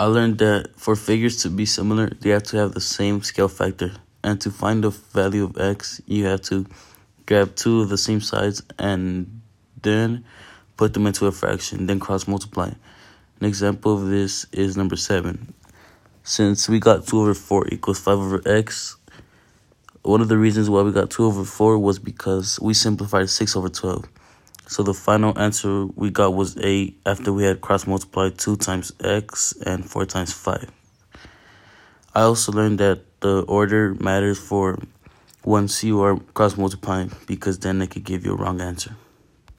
I learned that for figures to be similar, they have to have the same scale factor. And to find the value of x, you have to grab two of the same sides and then put them into a fraction, then cross multiply. An example of this is number 7. Since we got 2 over 4 equals 5 over x, one of the reasons why we got 2 over 4 was because we simplified 6 over 12. So the final answer we got was 8 after we had cross multiplied 2 times x and 4 times 5. I also learned that the order matters for once you are cross multiplying because then it could give you a wrong answer.